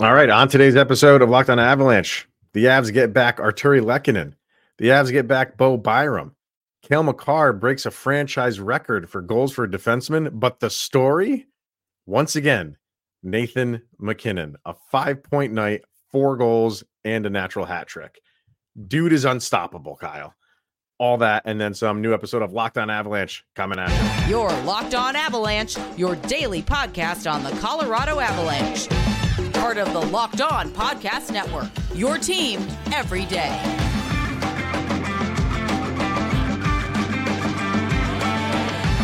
All right, on today's episode of Locked On Avalanche, the Avs get back Artturi Lehkonen. The Avs get back Bo Byram. Cale Makar breaks a franchise record for goals for a defenseman, but the story, once again, Nathan MacKinnon, a five-point night, four goals, and a natural hat trick. Dude is unstoppable, Kyle. All that and then some new episode of Locked On Avalanche coming you. Your Locked On Avalanche, your daily podcast on the Colorado Avalanche part of the Locked On Podcast Network. Your team every day.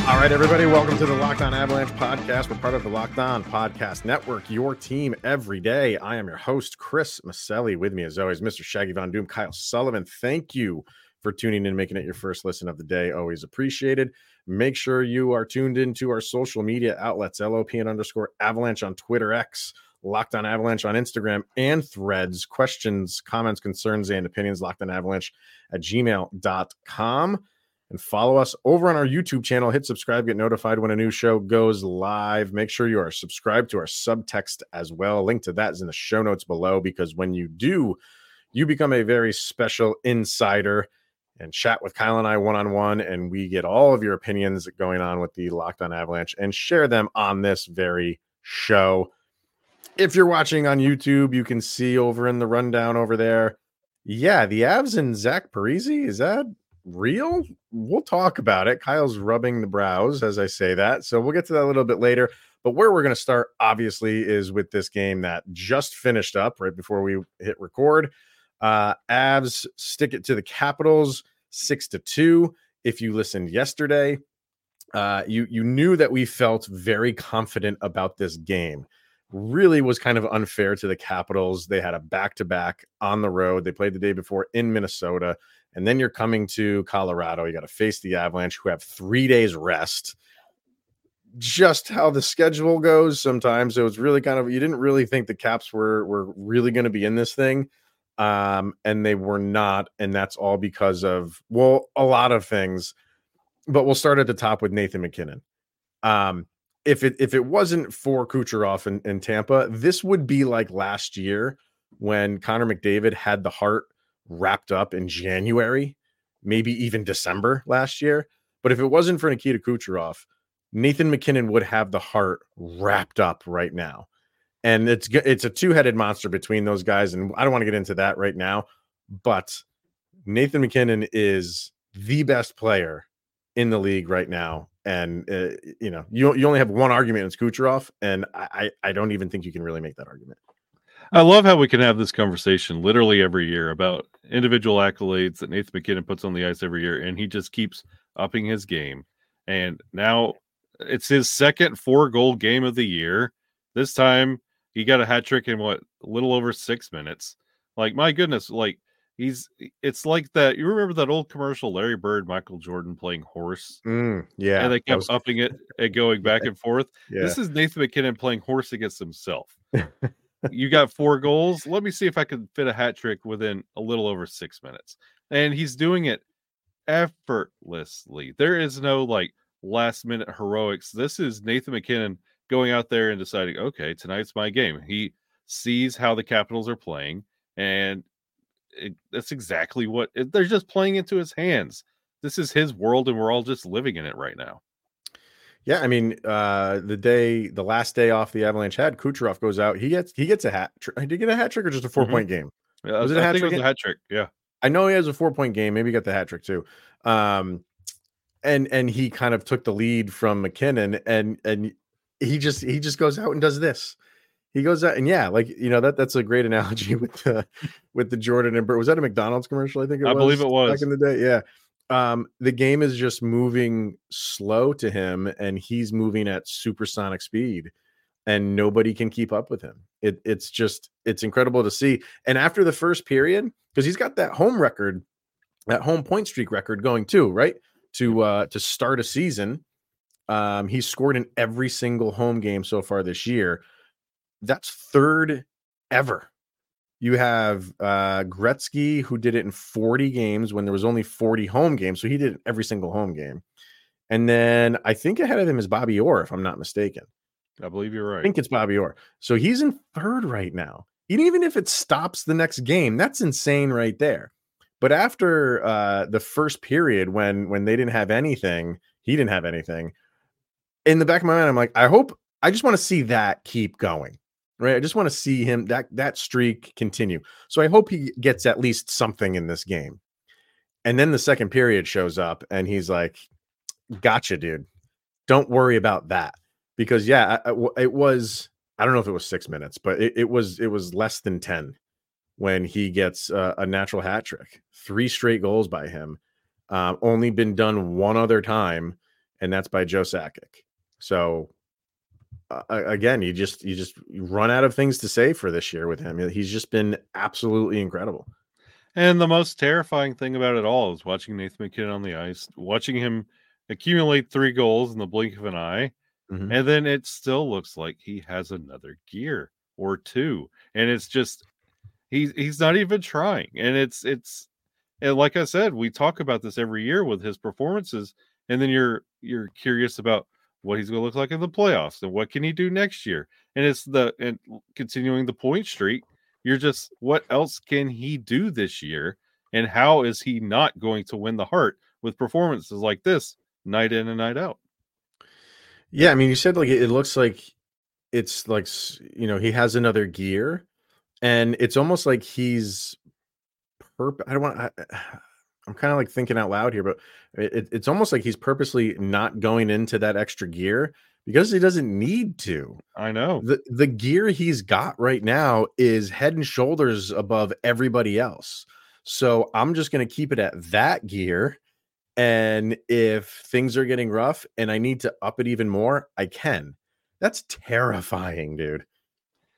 All right, everybody, welcome to the Locked On Avalanche podcast. We're part of the Locked On Podcast Network, your team every day. I am your host, Chris Maselli. With me, as always, Mr. Shaggy Von Doom, Kyle Sullivan. Thank you for tuning in, making it your first listen of the day. Always appreciated. Make sure you are tuned into our social media outlets, LOP and underscore Avalanche on Twitter X Locked on Avalanche on Instagram and threads. Questions, comments, concerns, and opinions, locked on avalanche at gmail.com. And follow us over on our YouTube channel. Hit subscribe, get notified when a new show goes live. Make sure you are subscribed to our subtext as well. A link to that is in the show notes below because when you do, you become a very special insider and chat with Kyle and I one on one. And we get all of your opinions going on with the Locked on Avalanche and share them on this very show if you're watching on YouTube, you can see over in the rundown over there. Yeah, the Avs and Zach Parise, is that real? We'll talk about it. Kyle's rubbing the brows as I say that. So we'll get to that a little bit later. But where we're going to start, obviously, is with this game that just finished up right before we hit record. Uh, Avs stick it to the Capitals six to two. If you listened yesterday, uh, you you knew that we felt very confident about this game really was kind of unfair to the Capitals. They had a back to back on the road. They played the day before in Minnesota. And then you're coming to Colorado. You got to face the Avalanche, who have three days rest. Just how the schedule goes sometimes. It was really kind of you didn't really think the Caps were were really going to be in this thing. Um, and they were not, and that's all because of well, a lot of things. But we'll start at the top with Nathan MacKinnon. Um, if it if it wasn't for Kucherov in, in Tampa, this would be like last year when Connor McDavid had the Hart wrapped up in January, maybe even December last year. But if it wasn't for Nikita Kucherov, Nathan MacKinnon would have the Hart wrapped up right now. And it's it's a two-headed monster between those guys and I don't want to get into that right now, but Nathan MacKinnon is the best player in the league right now and uh, you know you you only have one argument it's Kucherov, and I I don't even think you can really make that argument. I love how we can have this conversation literally every year about individual accolades that Nathan MacKinnon puts on the ice every year, and he just keeps upping his game. And now it's his second four goal game of the year. This time he got a hat trick in what little over six minutes. Like my goodness, like He's it's like that. You remember that old commercial, Larry Bird, Michael Jordan playing horse? Mm, yeah, and they kept was... upping it and going back and forth. Yeah. This is Nathan MacKinnon playing horse against himself. you got four goals. Let me see if I can fit a hat trick within a little over six minutes. And he's doing it effortlessly. There is no like last minute heroics. This is Nathan MacKinnon going out there and deciding, okay, tonight's my game. He sees how the Capitals are playing and it, that's exactly what it, they're just playing into his hands. This is his world, and we're all just living in it right now. Yeah, I mean, uh, the day, the last day off the Avalanche had, Kucherov goes out. He gets he gets a hat. trick. Did he get a hat trick or just a 4 mm-hmm. point game? Yeah, was it a hat trick? It was a hat trick. Yeah, I know he has a four point game. Maybe he got the hat trick too. Um, and and he kind of took the lead from MacKinnon, and and he just he just goes out and does this he goes out and yeah, like you know that that's a great analogy with the with the Jordan and Bird. Was that a McDonald's commercial? I think it I was, believe it was back in the day. Yeah. Um, the game is just moving slow to him, and he's moving at supersonic speed, and nobody can keep up with him. It, it's just it's incredible to see. And after the first period, because he's got that home record, that home point streak record going too, right? To uh to start a season. Um, he's scored in every single home game so far this year that's third ever. You have uh, Gretzky, who did it in 40 games when there was only 40 home games. So he did it every single home game. And then I think ahead of him is Bobby Orr, if I'm not mistaken. I believe you're right. I think it's Bobby Orr. So he's in third right now. And Even if it stops the next game, that's insane right there. But after uh, the first period, when when they didn't have anything, he didn't have anything. In the back of my mind, I'm like, I hope I just want to see that keep going. Right. I just want to see him that that streak continue. So I hope he gets at least something in this game. And then the second period shows up and he's like, Gotcha, dude. Don't worry about that. Because yeah, it was I don't know if it was six minutes, but it, it was it was less than 10 when he gets a natural hat trick. Three straight goals by him. Uh, only been done one other time, and that's by Joe Sakic. So uh, again, you just you just run out of things to say for this year with him. He's just been absolutely incredible. And the most terrifying thing about it all is watching Nathan MacKinnon on the ice, watching him accumulate three goals in the blink of an eye, mm-hmm. and then it still looks like he has another gear or two, and it's just he's he's not even trying, and it's it's and like I said, we talk about this every year with his performances, and then you're you're curious about what he's going to look like in the playoffs and what can he do next year, and it's the and continuing the point streak. You're just what else can he do this year, and how is he not going to win the Hart with performances like this night in and night out? Yeah, I mean, you said like it looks like it's like you know he has another gear and it's almost like he's perp I don't want I, I'm kind of like thinking out loud here, but it, it's almost like he's purposely not going into that extra gear because he doesn't need to. I know. The the gear he's got right now is head and shoulders above everybody else. So I'm just going to keep it at that gear and if things are getting rough and I need to up it even more, I can. That's terrifying, dude.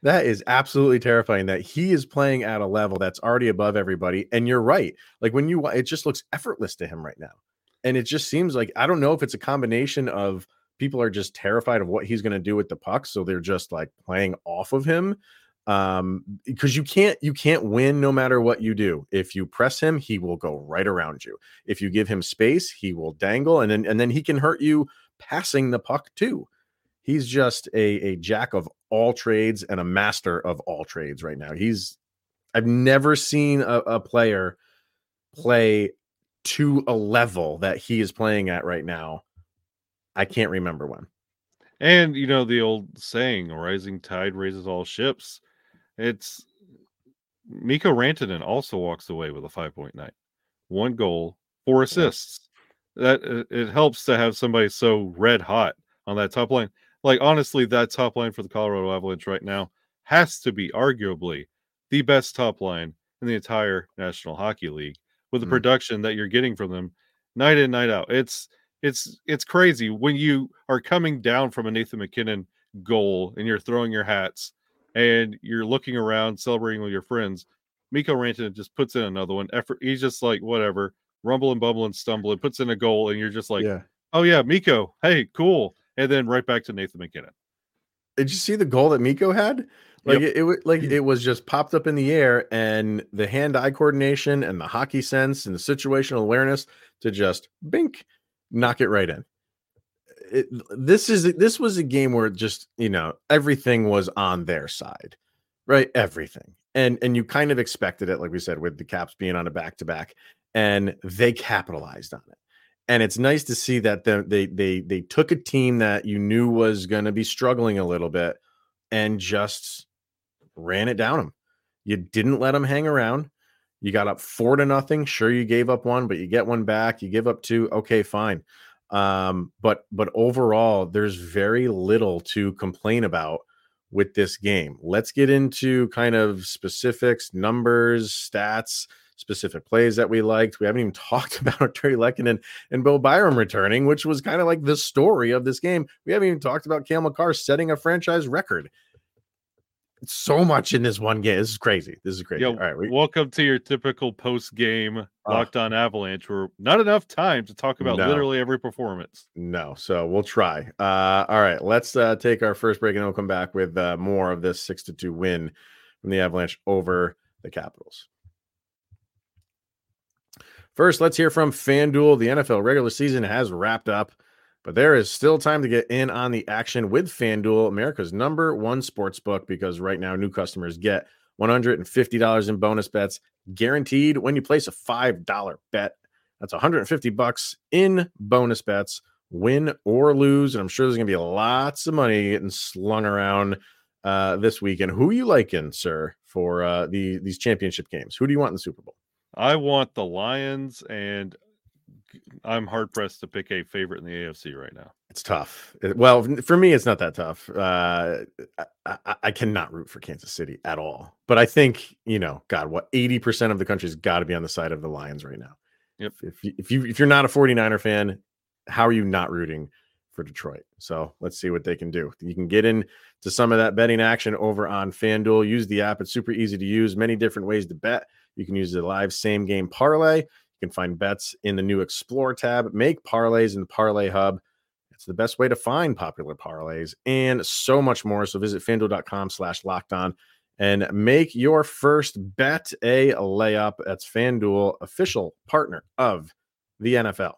That is absolutely terrifying that he is playing at a level that's already above everybody. And you're right. Like when you, it just looks effortless to him right now. And it just seems like, I don't know if it's a combination of people are just terrified of what he's going to do with the puck. So they're just like playing off of him. Um, because you can't, you can't win no matter what you do. If you press him, he will go right around you. If you give him space, he will dangle and then, and then he can hurt you passing the puck too he's just a, a jack of all trades and a master of all trades right now. He's I've never seen a, a player play to a level that he is playing at right now. I can't remember when. And you know the old saying, "A "Rising tide raises all ships." It's Mikko Rantanen also walks away with a five point night, one goal, four assists. That uh, it helps to have somebody so red hot on that top line like honestly, that top line for the Colorado Avalanche right now has to be arguably the best top line in the entire National Hockey League with the mm. production that you're getting from them night in night out. It's it's it's crazy when you are coming down from a Nathan MacKinnon goal and you're throwing your hats and you're looking around celebrating with your friends. Mikko Rantanen just puts in another one. Effort. He's just like whatever, rumble and bubble and stumble stumbling, puts in a goal, and you're just like, yeah. oh yeah, Mikko. hey, cool and then right back to Nathan MacKinnon. Did you see the goal that Mikko had? Like yep. it, it, like hmm. it was just popped up in the air, and the hand-eye coordination and the hockey sense and the situational awareness to just bink, knock it right in. It, this is this was a game where just you know everything was on their side, right? Everything, and and you kind of expected it, like we said, with the Caps being on a back-to-back, and they capitalized on it and it's nice to see that the, they they they took a team that you knew was going to be struggling a little bit and just ran it down them. You didn't let them hang around. You got up four to nothing. Sure, you gave up one, but you get one back. You give up two. Okay, fine. Um, but but overall, there's very little to complain about with this game. Let's get into kind of specifics, numbers, stats specific plays that we liked. We haven't even talked about Terry Lehkonen and Bo Byram returning, which was kind of like the story of this game. We haven't even talked about Cale Makar setting a franchise record. So much in this one game. This is crazy. This is crazy. Yo, All right. We, welcome to your typical post game uh, locked on Avalanche, We're not enough time to talk about no, literally every performance. No. So we'll try. Uh, all right. Let's uh, take our first break and we'll come back with uh, more of this six to two win from the Avalanche over the Capitals. First, let's hear from FanDuel. The NFL regular season has wrapped up. But there is still time to get in on the action with FanDuel, America's number one sports book, because right now new customers get $150 in bonus bets guaranteed when you place a $5 bet. That's 150 bucks in bonus bets, win or lose. And I'm sure there's going to be lots of money getting slung around uh, this weekend. Who are you liking, sir, for uh, the these championship games? Who do you want in the Super Bowl? I want the Lions, and I'm hard pressed to pick a favorite in the AFC right now. It's tough. Well, for me, it's not that tough. Uh, I, I, cannot root for Kansas City at all. But I think you know, God, what eighty percent of the country's got to be on the side of the Lions right now. Yep. If you, if you if you're not a 49er fan, how are you not rooting for Detroit? So let's see what they can do. You can get in to some of that betting action over on FanDuel. Use the app; it's super easy to use. Many different ways to bet. You can use the live same game parlay. You can find bets in the new Explore tab. Make parlays in the Parlay Hub. It's the best way to find popular parlays and so much more. So visit fanduel.com slash locked on and make your first bet a layup. That's FanDuel, official partner of the NFL.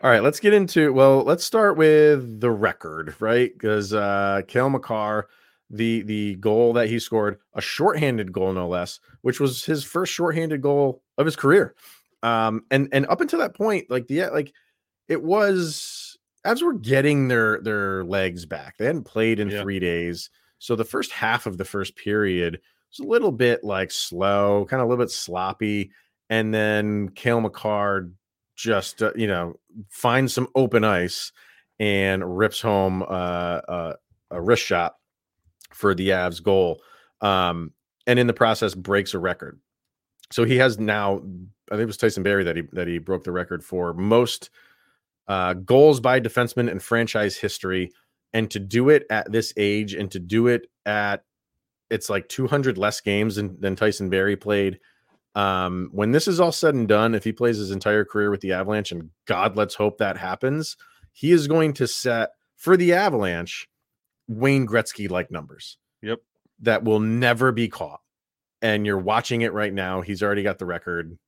All right, let's get into well, let's start with the record, right? Because uh Cale Makar, the the goal that he scored, a shorthanded goal, no less, which was his first shorthanded goal of his career. Um, and and up until that point, like the like it was as we're getting their their legs back. They hadn't played in Yeah. three days, so the first half of the first period was a little bit like slow, kind of a little bit sloppy, and then Cale Makar just uh, you know finds some open ice and rips home uh, uh, a wrist shot for the Avs goal, um, and in the process breaks a record. So he has now, I think it was Tyson Barrie that he that he broke the record for most uh, goals by defenseman in franchise history, and to do it at this age, and to do it at it's like 200 less games than, than Tyson Barrie played. Um, when this is all said and done, if he plays his entire career with the Avalanche, and God, let's hope that happens, he is going to set for the Avalanche Wayne Gretzky like numbers Yep. that will never be caught. And you're watching it right now. He's already got the record.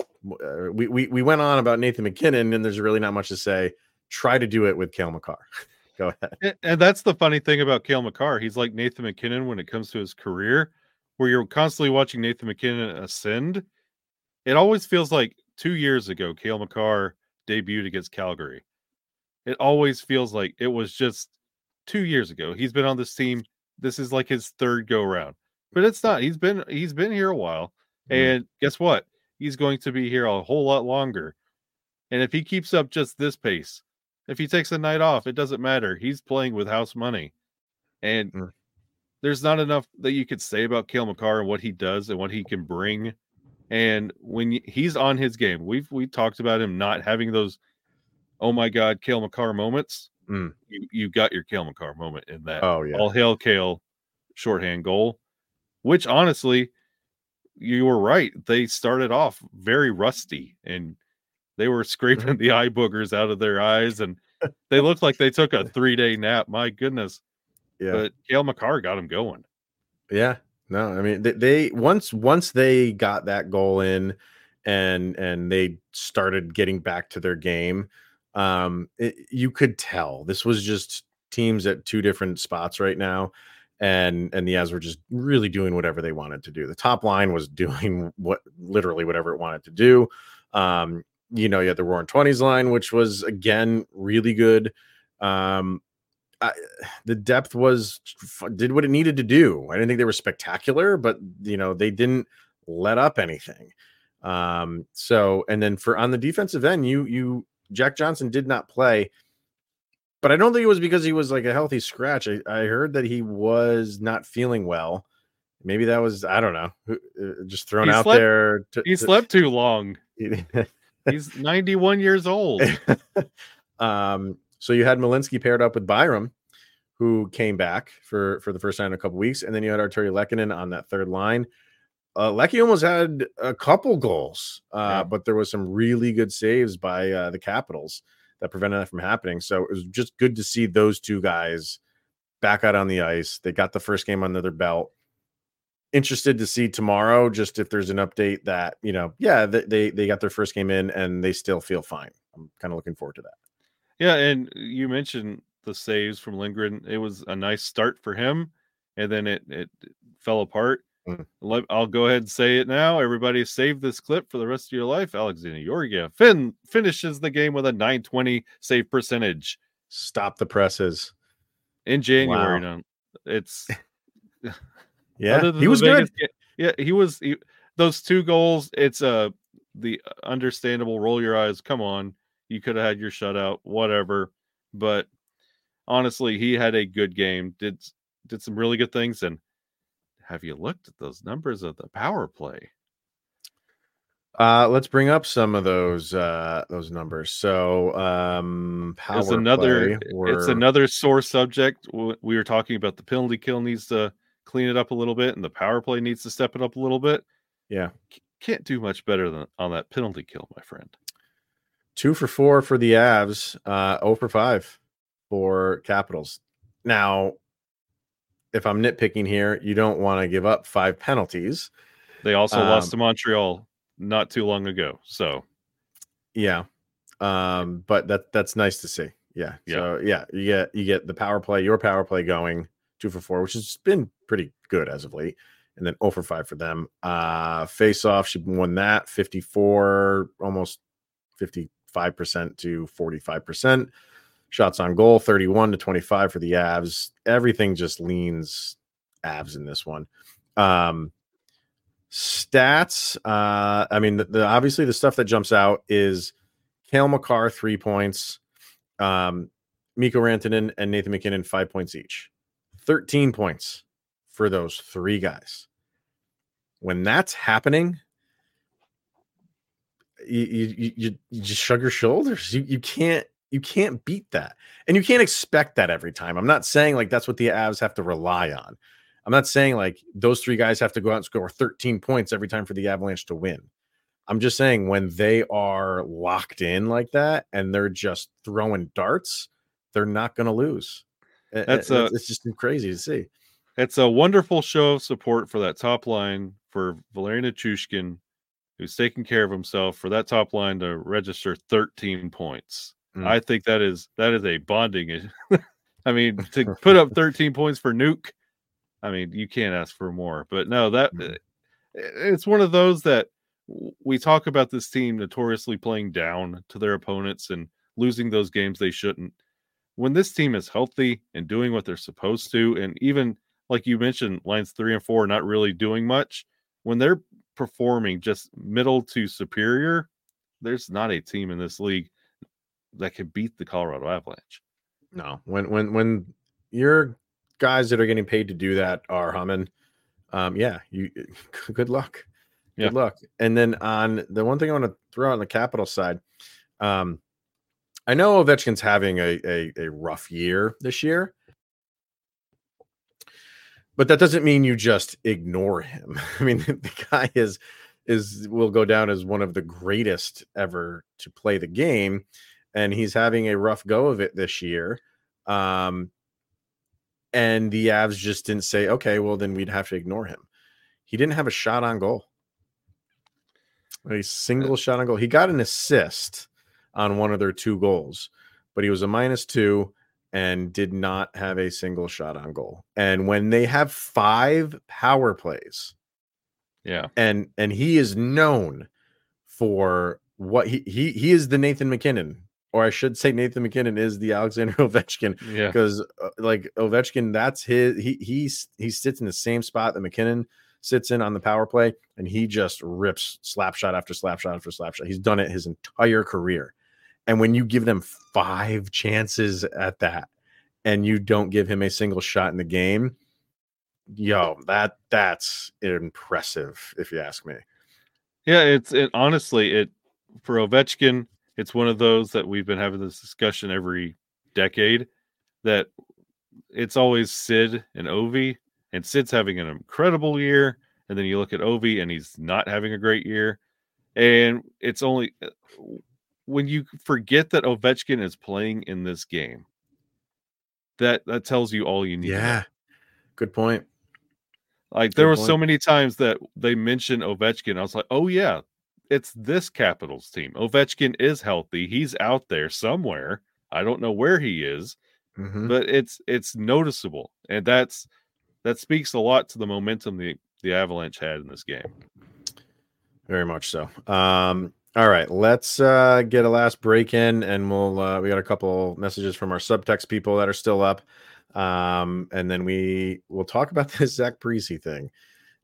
Uh, we, we we went on about Nathan MacKinnon, and there's really not much to say. Try to do it with Cale Makar. Go ahead. And, and that's the funny thing about Cale Makar. He's like Nathan MacKinnon when it comes to his career, where you're constantly watching Nathan MacKinnon ascend. It always feels like two years ago, Cale Makar debuted against Calgary. It always feels like it was just two years ago. He's been on this team. This is like his third go round, but it's not. He's been he's been here a while, Mhm. and guess what? He's going to be here a whole lot longer. And if he keeps up just this pace, if he takes a night off, it doesn't matter. He's playing with house money. And Mm. there's not enough that you could say about Cale Makar and what he does and what he can bring. And when he's on his game, we've we talked about him not having those oh my god, Cale Makar moments. Mm. You you got your Cale Makar moment in that Oh yeah. all hail Cale shorthand goal, which honestly, you were right. They started off very rusty and they were scraping the eye boogers out of their eyes and they looked like they took a three day nap. My goodness. yeah. But Cale Makar got him going. Yeah. No, I mean they, they once once they got that goal in and and they started getting back to their game, um it, you could tell this was just teams at two different spots right now and and the Avs were just really doing whatever they wanted to do. The top line was doing what literally whatever it wanted to do. Um you know, you had the Roaring 20s line which was again really good. Um I, the depth was did what it needed to do. I didn't think they were spectacular, but you know they didn't let up anything. Um, so and then for on the defensive end, you you Jack Johnson did not play, but I don't think it was because he was like a healthy scratch. I, I heard that he was not feeling well. Maybe that was I don't know, uh, just thrown He out slept- there. To, He to- slept too long. He's 91 years old. um, so you had Malinski paired up with Byram, who came back for for the first time in a couple weeks, and then you had Artturi Lehkonen on that third line. Uh, Lecky almost had a couple goals, uh, Yeah. but there was some really good saves by uh, the Capitals that prevented that from happening. So it was just good to see those two guys back out on the ice. They got the first game under their belt. interested to see tomorrow, just if there's an update that you know, yeah, they they, they got their first game in and they still feel fine. I'm kind of looking forward to that. Yeah, and you mentioned the saves from Lindgren. It was a nice start for him, and then it it fell apart. Mm. I'll go ahead and say it now. Everybody save this clip for the rest of your life. Alexander Georgiev Finn finishes the game with a 920 save percentage. Stop the presses. In January. Wow. No, it's yeah, he was Vegas, good. Yeah, he was he, those two goals, it's a uh, the understandable roll your eyes. Come on. You could have had your shutout, whatever. But honestly, he had a good game. Did did some really good things and have you looked at those numbers of the power play? Uh, let's bring up some of those uh, those numbers. So, um, power it's another were... it's another sore subject. We were talking about the penalty kill needs to clean it up a little bit, and the power play needs to step it up a little bit. Yeah, can't do much better than on that penalty kill, my friend. Two for four for the Avs. Uh, 0 for five for Capitals. Now, if I'm nitpicking here, you don't want to give up five penalties. They also um, lost to Montreal not too long ago. So, yeah, um, but that that's nice to see. Yeah. yeah. So yeah, you get you get the power play, your power play going two for four, which has been pretty good as of late, and then 0 for five for them. Uh, face off, she won that 54, almost 55 percent to 45 percent. Shots on goal, 31 to 25 for the Avs. Everything just leans Avs in this one. Um, stats. Uh, I mean, the, the, obviously the stuff that jumps out is Cale Makar three points, um, Mikko Rantanen and Nathan MacKinnon, five points each. 13 points for those three guys. When that's happening, you you, you, you just shrug your shoulders. You you can't you can't beat that. And you can't expect that every time. I'm not saying like that's what the Avs have to rely on. I'm not saying like those three guys have to go out and score 13 points every time for the Avalanche to win. I'm just saying when they are locked in like that and they're just throwing darts, they're not going to lose. Eh, eh, that's a, it's just crazy to see. It's a wonderful show of support for that top line for Valeri Nichushkin, who's taking care of himself for that top line to register 13 points. Mm. I think that is that is a bonding. I mean, to put up 13 points for Nuke, I mean, you can't ask for more. But no, that mm. it's one of those that we talk about this team notoriously playing down to their opponents and losing those games they shouldn't. When this team is healthy and doing what they're supposed to, and even like you mentioned, lines three and four not really doing much, when they're performing just middle to superior, there's not a team in this league that could beat the Colorado Avalanche. No, when when when your guys that are getting paid to do that are humming, um, yeah, you good luck, good yeah. luck. And then on the one thing I want to throw out on the capital side, um, I know Ovechkin's having a, a a rough year this year, but that doesn't mean you just ignore him. I mean, the guy is is will go down as one of the greatest ever to play the game and he's having a rough go of it this year. Um, and the Avs just didn't say, okay, well, then we'd have to ignore him. He didn't have a shot on goal, a single shot on goal. He got an assist on one of their two goals, but he was a minus two and did not have a single shot on goal. And when they have five power plays, yeah, and and he is known for what he he he is the Nathan MacKinnon or I should say Nathan MacKinnon is the Alexander Ovechkin. Yeah. Because uh, like Ovechkin, that's his he he's he sits in the same spot that MacKinnon sits in on the power play, and he just rips slap shot after slap shot after slap shot. He's done it his entire career. And when you give them five chances at that, and you don't give him a single shot in the game, yo, that that's impressive, if you ask me. Yeah, it's it honestly it for Ovechkin it's one of those that we've been having this discussion every decade that it's always Sid and Ovi, and Sid's having an incredible year, and then you look at Ovi and he's not having a great year, and it's only uh, when you forget that Ovechkin is playing in this game that that tells you all you need. Yeah, good point. Like there were point. so many times that they mentioned Ovechkin. I was like, oh yeah, it's this Capitals team. Ovechkin is healthy. He's out there somewhere. I don't know where he is, Mhm. but it's it's noticeable, and that's that speaks a lot to the momentum the the Avalanche had in this game. Very much so. Um, all right, let's uh, get a last break in, and we'll uh, we got a couple messages from our subtext people that are still up, um, and then we will talk about this Zach Parise thing,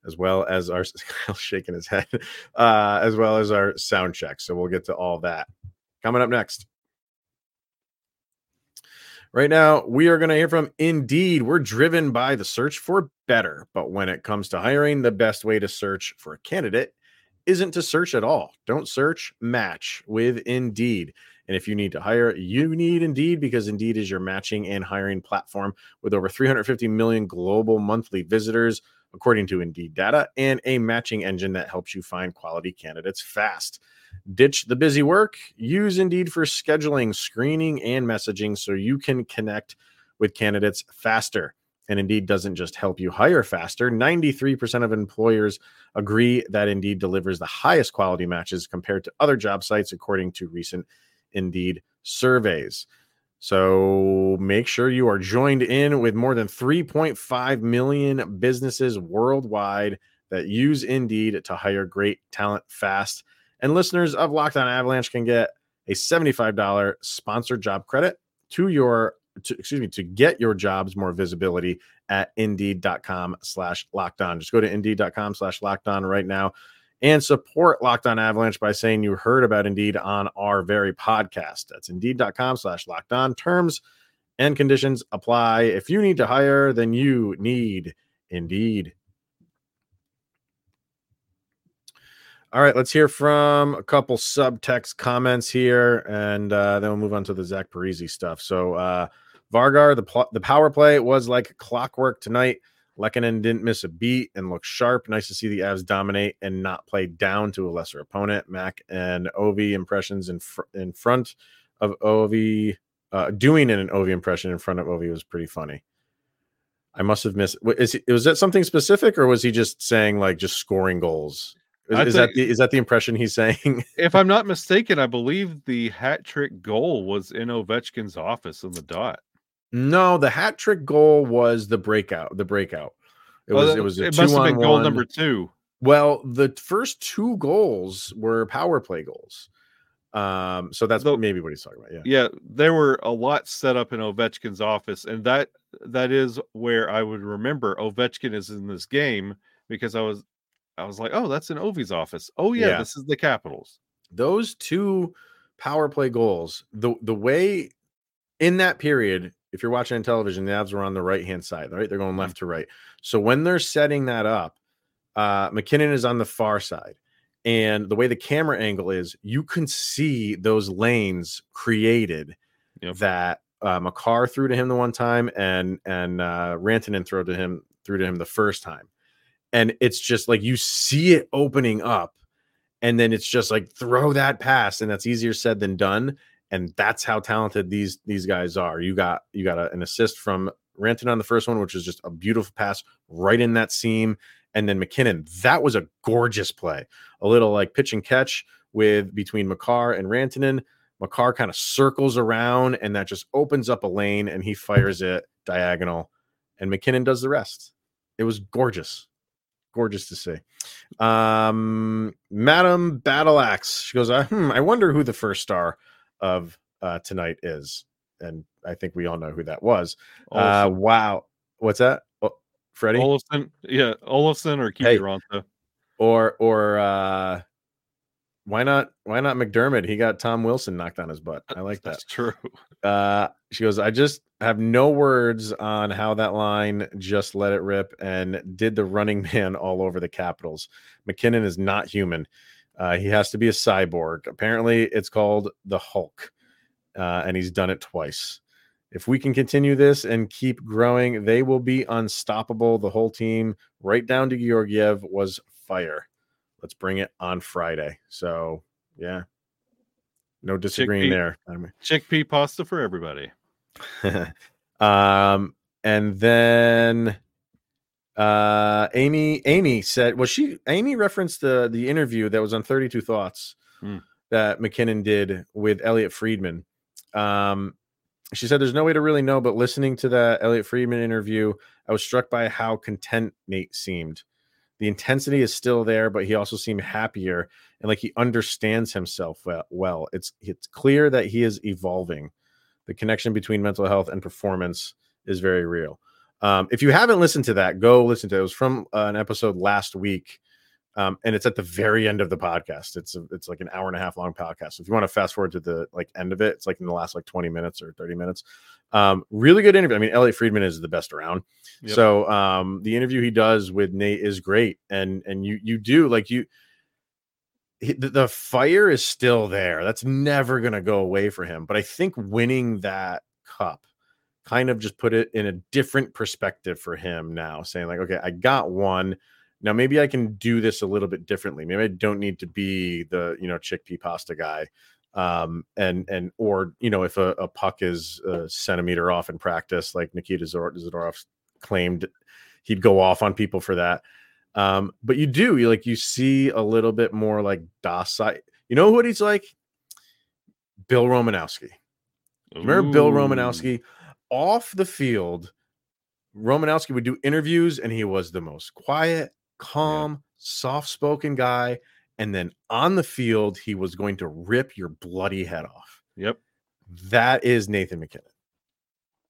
as well as our shaking his head, uh, as well as our sound check. So we'll get to all that coming up next. Right now, we are going to hear from Indeed. We're driven by the search for better, but when it comes to hiring, the best way to search for a candidate isn't to search at all. Don't search, match with Indeed. And if you need to hire, you need Indeed because Indeed is your matching and hiring platform with over 350 million global monthly visitors, according to Indeed data, and a matching engine that helps you find quality candidates fast. Ditch the busy work. Use Indeed for scheduling, screening, and messaging so you can connect with candidates faster. And Indeed doesn't just help you hire faster. 93% of employers agree that Indeed delivers the highest quality matches compared to other job sites, according to recent Indeed surveys. So make sure you are joined in with more than 3.5 million businesses worldwide that use Indeed to hire great talent fast. And listeners of Locked On Avalanche can get a $75 sponsored job credit to your to, excuse me to get your jobs more visibility at indeed.com slash locked on just go to indeed.com slash locked on right now and support locked on avalanche by saying you heard about indeed on our very podcast. That's indeed.com slash locked on. Terms and conditions apply. If you need to hire then you need indeed. All right let's hear from a couple subtext comments here and uh, then we'll move on to the zach Parise stuff. So uh Vargar, the pl- the power play was like clockwork tonight. Lehkonen didn't miss a beat and looked sharp. Nice to see the Avs dominate and not play down to a lesser opponent. Mac and Ovi impressions in fr- in front of Ovi, uh, doing an Ovi impression in front of Ovi was pretty funny. I must have missed. Is he, was that something specific, or was he just saying like just scoring goals? Is, is that the, is that the impression he's saying? If I'm not mistaken, I believe the hat trick goal was in Ovechkin's office in the dot. No, the hat trick goal was the breakout. The breakout. It Well, was it was a it two must have been goal one. number two. Well, the first two goals were power play goals. Um, so that's Though- maybe what he's talking about. Yeah. Yeah, there were a lot set up in Ovechkin's office, and that that is where I would remember Ovechkin is in this game because I was I was like, oh, that's in Ovi's office. Oh yeah, Yeah. this is the Capitals. Those two power play goals, the the way in that period, if you're watching on television, the Avs were on the right hand side, right? They're going Mm-hmm. left to right. So when they're setting that up, uh, MacKinnon is on the far side. And the way the camera angle is, you can see those lanes created Yep. that uh, Makar threw to him the one time and and uh, Rantanen threw to him threw to him the first time, and it's just like you see it opening up, and then it's just like throw that pass, and that's easier said than done, and that's how talented these these guys are. You got you got a, an assist from Rantanen on the first one, which was just a beautiful pass right in that seam, and then MacKinnon. That was a gorgeous play, a little like pitch and catch with between Makar and Rantanen. Makar kind of circles around and that just opens up a lane and he fires it diagonal and MacKinnon does the rest. It was gorgeous. Gorgeous to see. Um Madam Battle Axe. She goes, uh, hmm, I wonder who the first star of uh tonight is. And I think we all know who that was. Uh wow. What's that? Oh, Freddie? Olsen yeah, Olofsson or Hey. Kiviranta. or or uh why not why not McDermott? He got Tom Wilson knocked on his butt. I like that. That's true. Uh she goes, I just have no words on how that line just let it rip and did the running man all over the Capitals. MacKinnon is not human. Uh, he has to be a cyborg. Apparently, it's called the Hulk, uh, and he's done it twice. If we can continue this and keep growing, they will be unstoppable. The whole team, right down to Georgiev, was fire. Let's bring it on Friday. So, yeah, no disagreeing Chickpea. there. Chickpea pasta for everybody. um, and then Uh, Amy, Amy said, well, she, Amy referenced the the interview that was on 32 Thoughts Hmm. that MacKinnon did with Elliotte Friedman. Um, she said, there's no way to really know, but listening to that Elliotte Friedman interview, I was struck by how content Nate seemed. The intensity is still there, but he also seemed happier and like he understands himself well. well. It's it's clear that he is evolving. The connection between mental health and performance is very real. Um, if you haven't listened to that, go listen to it. It was from uh, an episode last week, um, and it's at the very end of the podcast. It's a, it's like an hour and a half long podcast. So if you want to fast forward to the like end of it, it's like in the last like twenty minutes or thirty minutes. Um, really good interview. I mean, Elliotte Friedman is the best around. Yep. So um, the interview he does with Nate is great, and and you you do like you. he- The the fire is still there. That's never going to go away for him. But I think winning that cup kind of just put it in a different perspective for him now, saying like, okay, I got one. Now maybe I can do this a little bit differently. Maybe I don't need to be the you know chickpea pasta guy, um, and and or you know if a, a puck is a centimeter off in practice, like Nikita Zadorov claimed, he'd go off on people for that. Um, but you do you like you see a little bit more like docile. You know what he's like? Bill Romanowski. Remember Bill Romanowski off the field? Romanowski would do interviews and he was the most quiet, calm, soft spoken guy. And then on the field, he was going to rip your bloody head off. Yep. That is Nathan MacKinnon.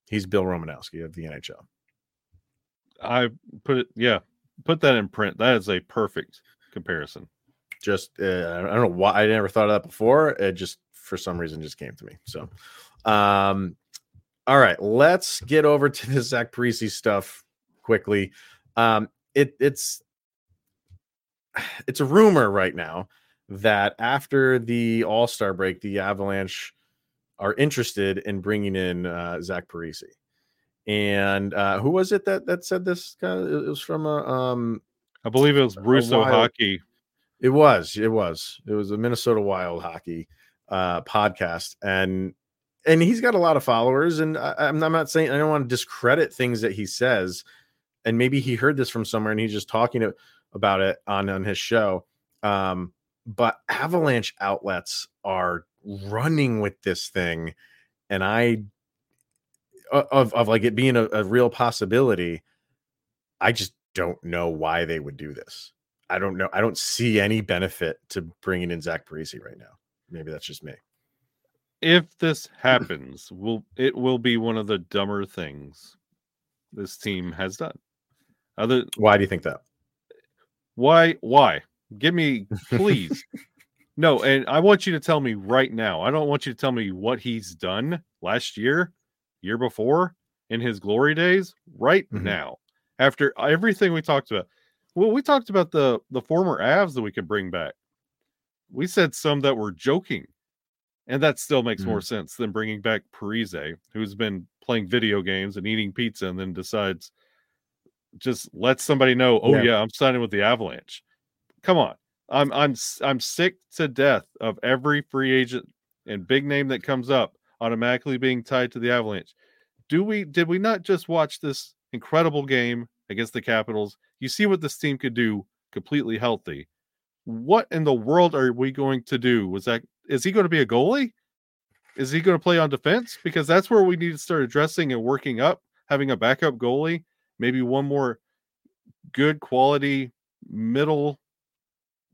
He's Bill Romanowski of the NHL. I put it, yeah, put that in print. That is a perfect comparison. Just, uh, I don't know why I never thought of that before. It just, for some reason, just came to me. So, um, all right, let's get over to the Zach Parise stuff quickly. Um, it it's it's a rumor right now that after the All Star break, the Avalanche are interested in bringing in uh, Zach Parise. And uh, who was it that that said this? Guy? It was from a um, I believe it was Russo while- Hockey. it was, it was, it was a Minnesota Wild hockey uh, podcast, and and he's got a lot of followers. And I, I'm, I'm not saying I don't want to discredit things that he says, and maybe he heard this from somewhere and he's just talking about it on on his show. Um, but Avalanche outlets are running with this thing, and I of of like it being a, a real possibility. I just don't know why they would do this. I don't know. I don't see any benefit to bringing in Zach Parise right now. Maybe that's just me. If this happens, will it will be one of the dumber things this team has done. Other Why do you think that? why why? Give me please. no, and I want you to tell me right now. I don't want you to tell me what he's done last year, year before, in his glory days, right Mhm. now. After everything we talked about. Well, we talked about the the former Avs that we could bring back. We said some that were joking. And that still makes more mm. sense than bringing back Parise, who's been playing video games and eating pizza and then decides just let somebody know, oh Yeah. yeah, I'm signing with the Avalanche. Come on. I'm I'm I'm sick to death of every free agent and big name that comes up automatically being tied to the Avalanche. Do we did we not just watch this incredible game against the Capitals? You see what this team could do completely healthy. What in the world are we going to do? Was that is he going to be a goalie? Is he going to play on defense? Because that's where we need to start addressing and working up, having a backup goalie, maybe one more good quality middle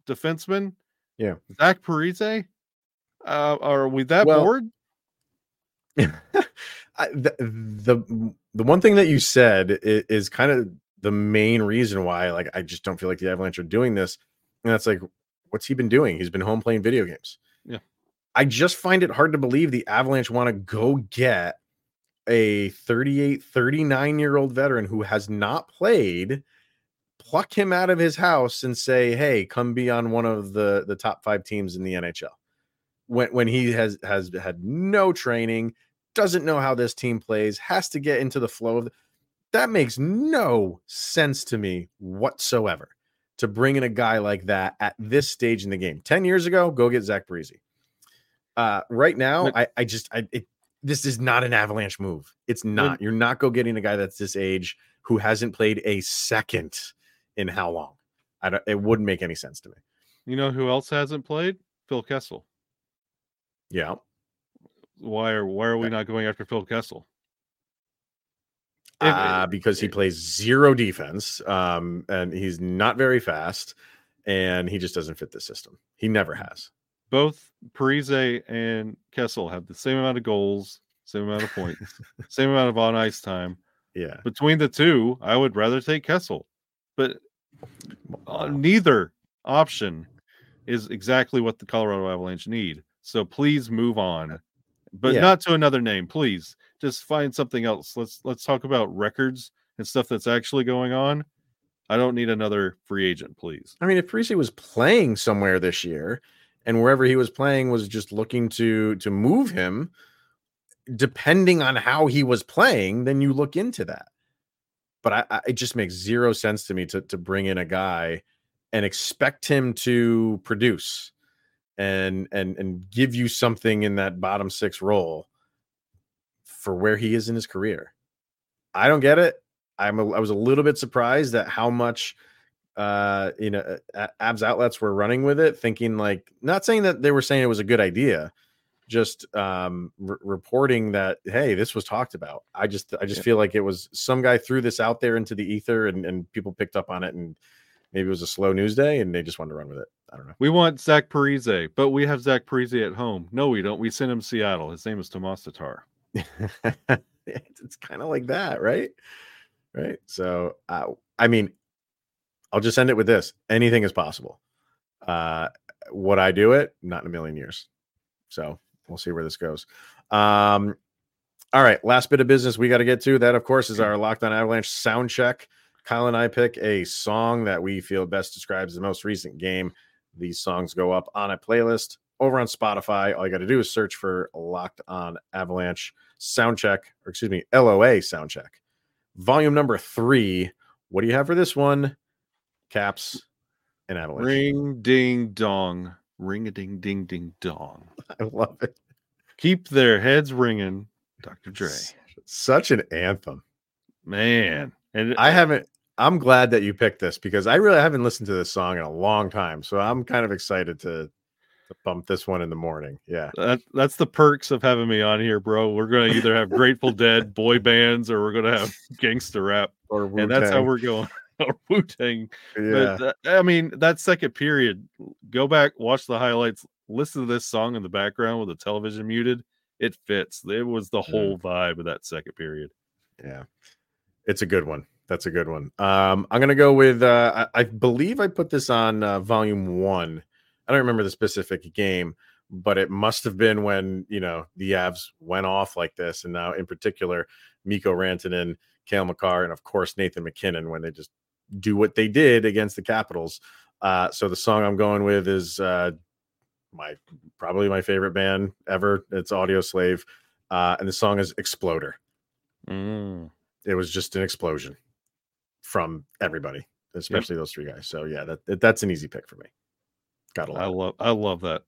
defenseman. Yeah. Zach Parise. Uh, are we that Well, bored? I, the, the the one thing that you said is, is kind of the main reason why like I just don't feel like the Avalanche are doing this. And that's like, what's he been doing? He's been home playing video games. I just find it hard to believe the Avalanche want to go get a 38, 39 year old veteran who has not played, pluck him out of his house and say, Hey, come be on one of the, the top five teams in the NHL. When when he has has had no training, doesn't know how this team plays, has to get into the flow of the, that makes no sense to me whatsoever to bring in a guy like that at this stage in the game. 10 years ago, go get Zach Breezy. Uh, right now, I, I just I it this is not an avalanche move. It's not. You're not go getting a guy that's this age who hasn't played a second in how long? I don't it wouldn't make any sense to me. You know who else hasn't played? Phil Kessel. Yeah. Why are why are we not going after Phil Kessel? Uh, because he plays zero defense, um, and he's not very fast, and he just doesn't fit the system. He never has. Both Parise and Kessel have the same amount of goals, same amount of points, same amount of on ice time. Yeah. Between the two, I would rather take Kessel, but uh, neither option is exactly what the Colorado Avalanche need. So please move on, but Yeah. not to another name. Please just find something else. Let's let's talk about records and stuff that's actually going on. I don't need another free agent, please. I mean, if Parise was playing somewhere this year, and wherever he was playing was just looking to to move him, depending on how he was playing, then you look into that. But I, I, it just makes zero sense to me to to bring in a guy and expect him to produce and and and give you something in that bottom six role for where he is in his career. I don't get it. I'm a, I was a little bit surprised at how much uh you know uh, abs outlets were running with it thinking like not saying that they were saying it was a good idea just um r- reporting that hey this was talked about i just i just Yeah. feel like it was some guy threw this out there into the ether and, and people picked up on it and maybe it was a slow news day and they just wanted to run with it i don't know We want Zach Parise, but we have Zach Parise at home. No, we don't. We sent him Seattle. His name is Tomas Tatar. it's, it's kind of like that, right? Right. So, uh, I mean, I'll just end it with this: anything is possible. Uh, would I do it? Not in a million years. So we'll see where this goes. Um, all right, last bit of business we got to get to. That, of course, is our Locked On Avalanche sound check. Kyle and I pick a song that we feel best describes the most recent game. These songs go up on a playlist over on Spotify. All you got to do is search for Locked On Avalanche sound check, or excuse me, LOA sound check. Volume number three. What do you have for this one? Caps and Avalanche. Ring ding dong. Ring a ding ding ding dong. I love it. Keep their heads ringing, Dr. Dre. Such an anthem. Man. And I haven't. I'm glad that you picked this because I really haven't listened to this song in a long time. So I'm kind of excited to, to bump this one in the morning. Yeah. that, that's the perks of having me on here, bro. We're gonna either have Grateful Dead, boy bands, or we're gonna have gangster rap. Or And that's how we're going. Or Wu Tang. Yeah. But uh, I mean, that second period, go back, watch the highlights, listen to this song in the background with the television muted. It fits. It was the whole vibe of that second period. Yeah. It's a good one. That's a good one. Um, I'm gonna go with uh I, I believe I put this on uh, volume one. I don't remember the specific game, but it must have been when you know the Avs went off like this, and now in particular, Mikko Rantanen, Cale Makar, and of course Nathan MacKinnon when they just do what they did against the Capitals. Uh, so the song I'm going with is uh, my probably my favorite band ever. It's Audioslave, uh, and the song is Exploder Mm. it was just an explosion from everybody, especially those three guys. So yeah, that, that- that's an easy pick for me. Got a I lot. I love I love that.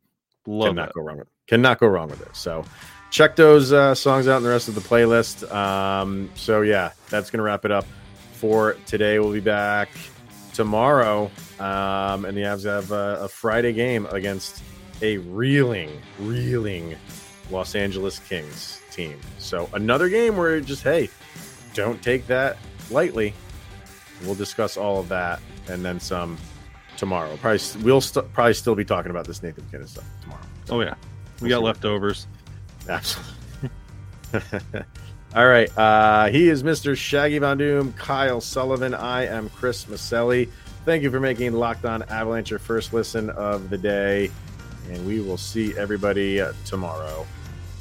Love Cannot that. go wrong with cannot go wrong with it. So check those uh, songs out in the rest of the playlist. Um, so yeah, that's gonna wrap it up for today. We'll be back tomorrow, um, and the Avs have a, a Friday game against a reeling, reeling Los Angeles Kings team. So another game where just hey, don't take that lightly. We'll discuss all of that and then some tomorrow. Probably we'll st- probably still be talking about this Nathan MacKinnon stuff tomorrow. Oh yeah. We got leftovers. Absolutely. All right. Uh, he is Mr. Shaggy Von Doom, Kyle Sullivan. I am Chris Maselli. Thank you for making Locked On Avalanche your first listen of the day. And we will see everybody uh, tomorrow.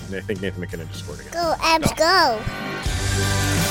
And I think Nathan MacKinnon just scored again. Go, Avs, go.